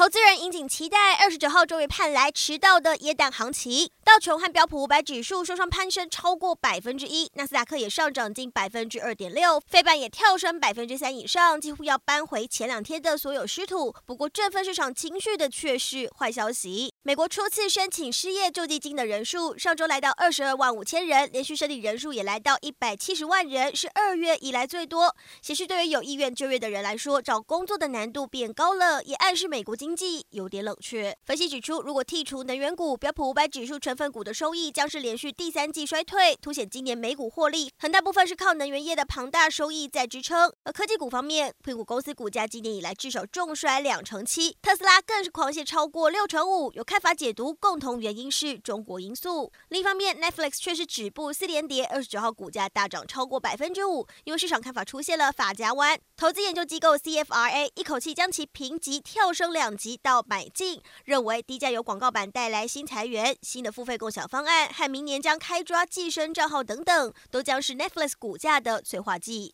投资人引颈期待二十九号终于盼来迟到的耶诞行情。道琼和标普五百指数双双攀升超过百分之一，纳斯达克也上涨近百分之二点六，费半也跳升百分之三以上，几乎要扳回前两天的所有失土。不过振奋市场情绪的却是坏消息：美国初次申请失业救济金的人数上周来到二十二万五千人，连续申领人数也来到一百七十万人，是二月以来最多。显示对于有意愿就业的人来说，找工作的难度变高了，也暗示美国经经济有点冷却。分析指出，如果剔除能源股，标普五百指数成分股的收益将是连续第三季衰退，凸显今年美股获利很大部分是靠能源业的庞大收益在支撑。而科技股方面，苹果公司股价今年以来至少重摔两成七，特斯拉更是狂泻超过六成五。有看法解读，共同原因是中国因素。另一方面，Netflix 却是止步四连跌，二十九号股价大涨超过百分之五，因为市场看法出现了法夹弯。投资研究机构 CFRA 一口气将其评级跳升两级到买进，认为低价有广告版带来新裁员，新的付费共享。方案和明年将开抓寄生账号等等，都将是 Netflix 股价的催化剂。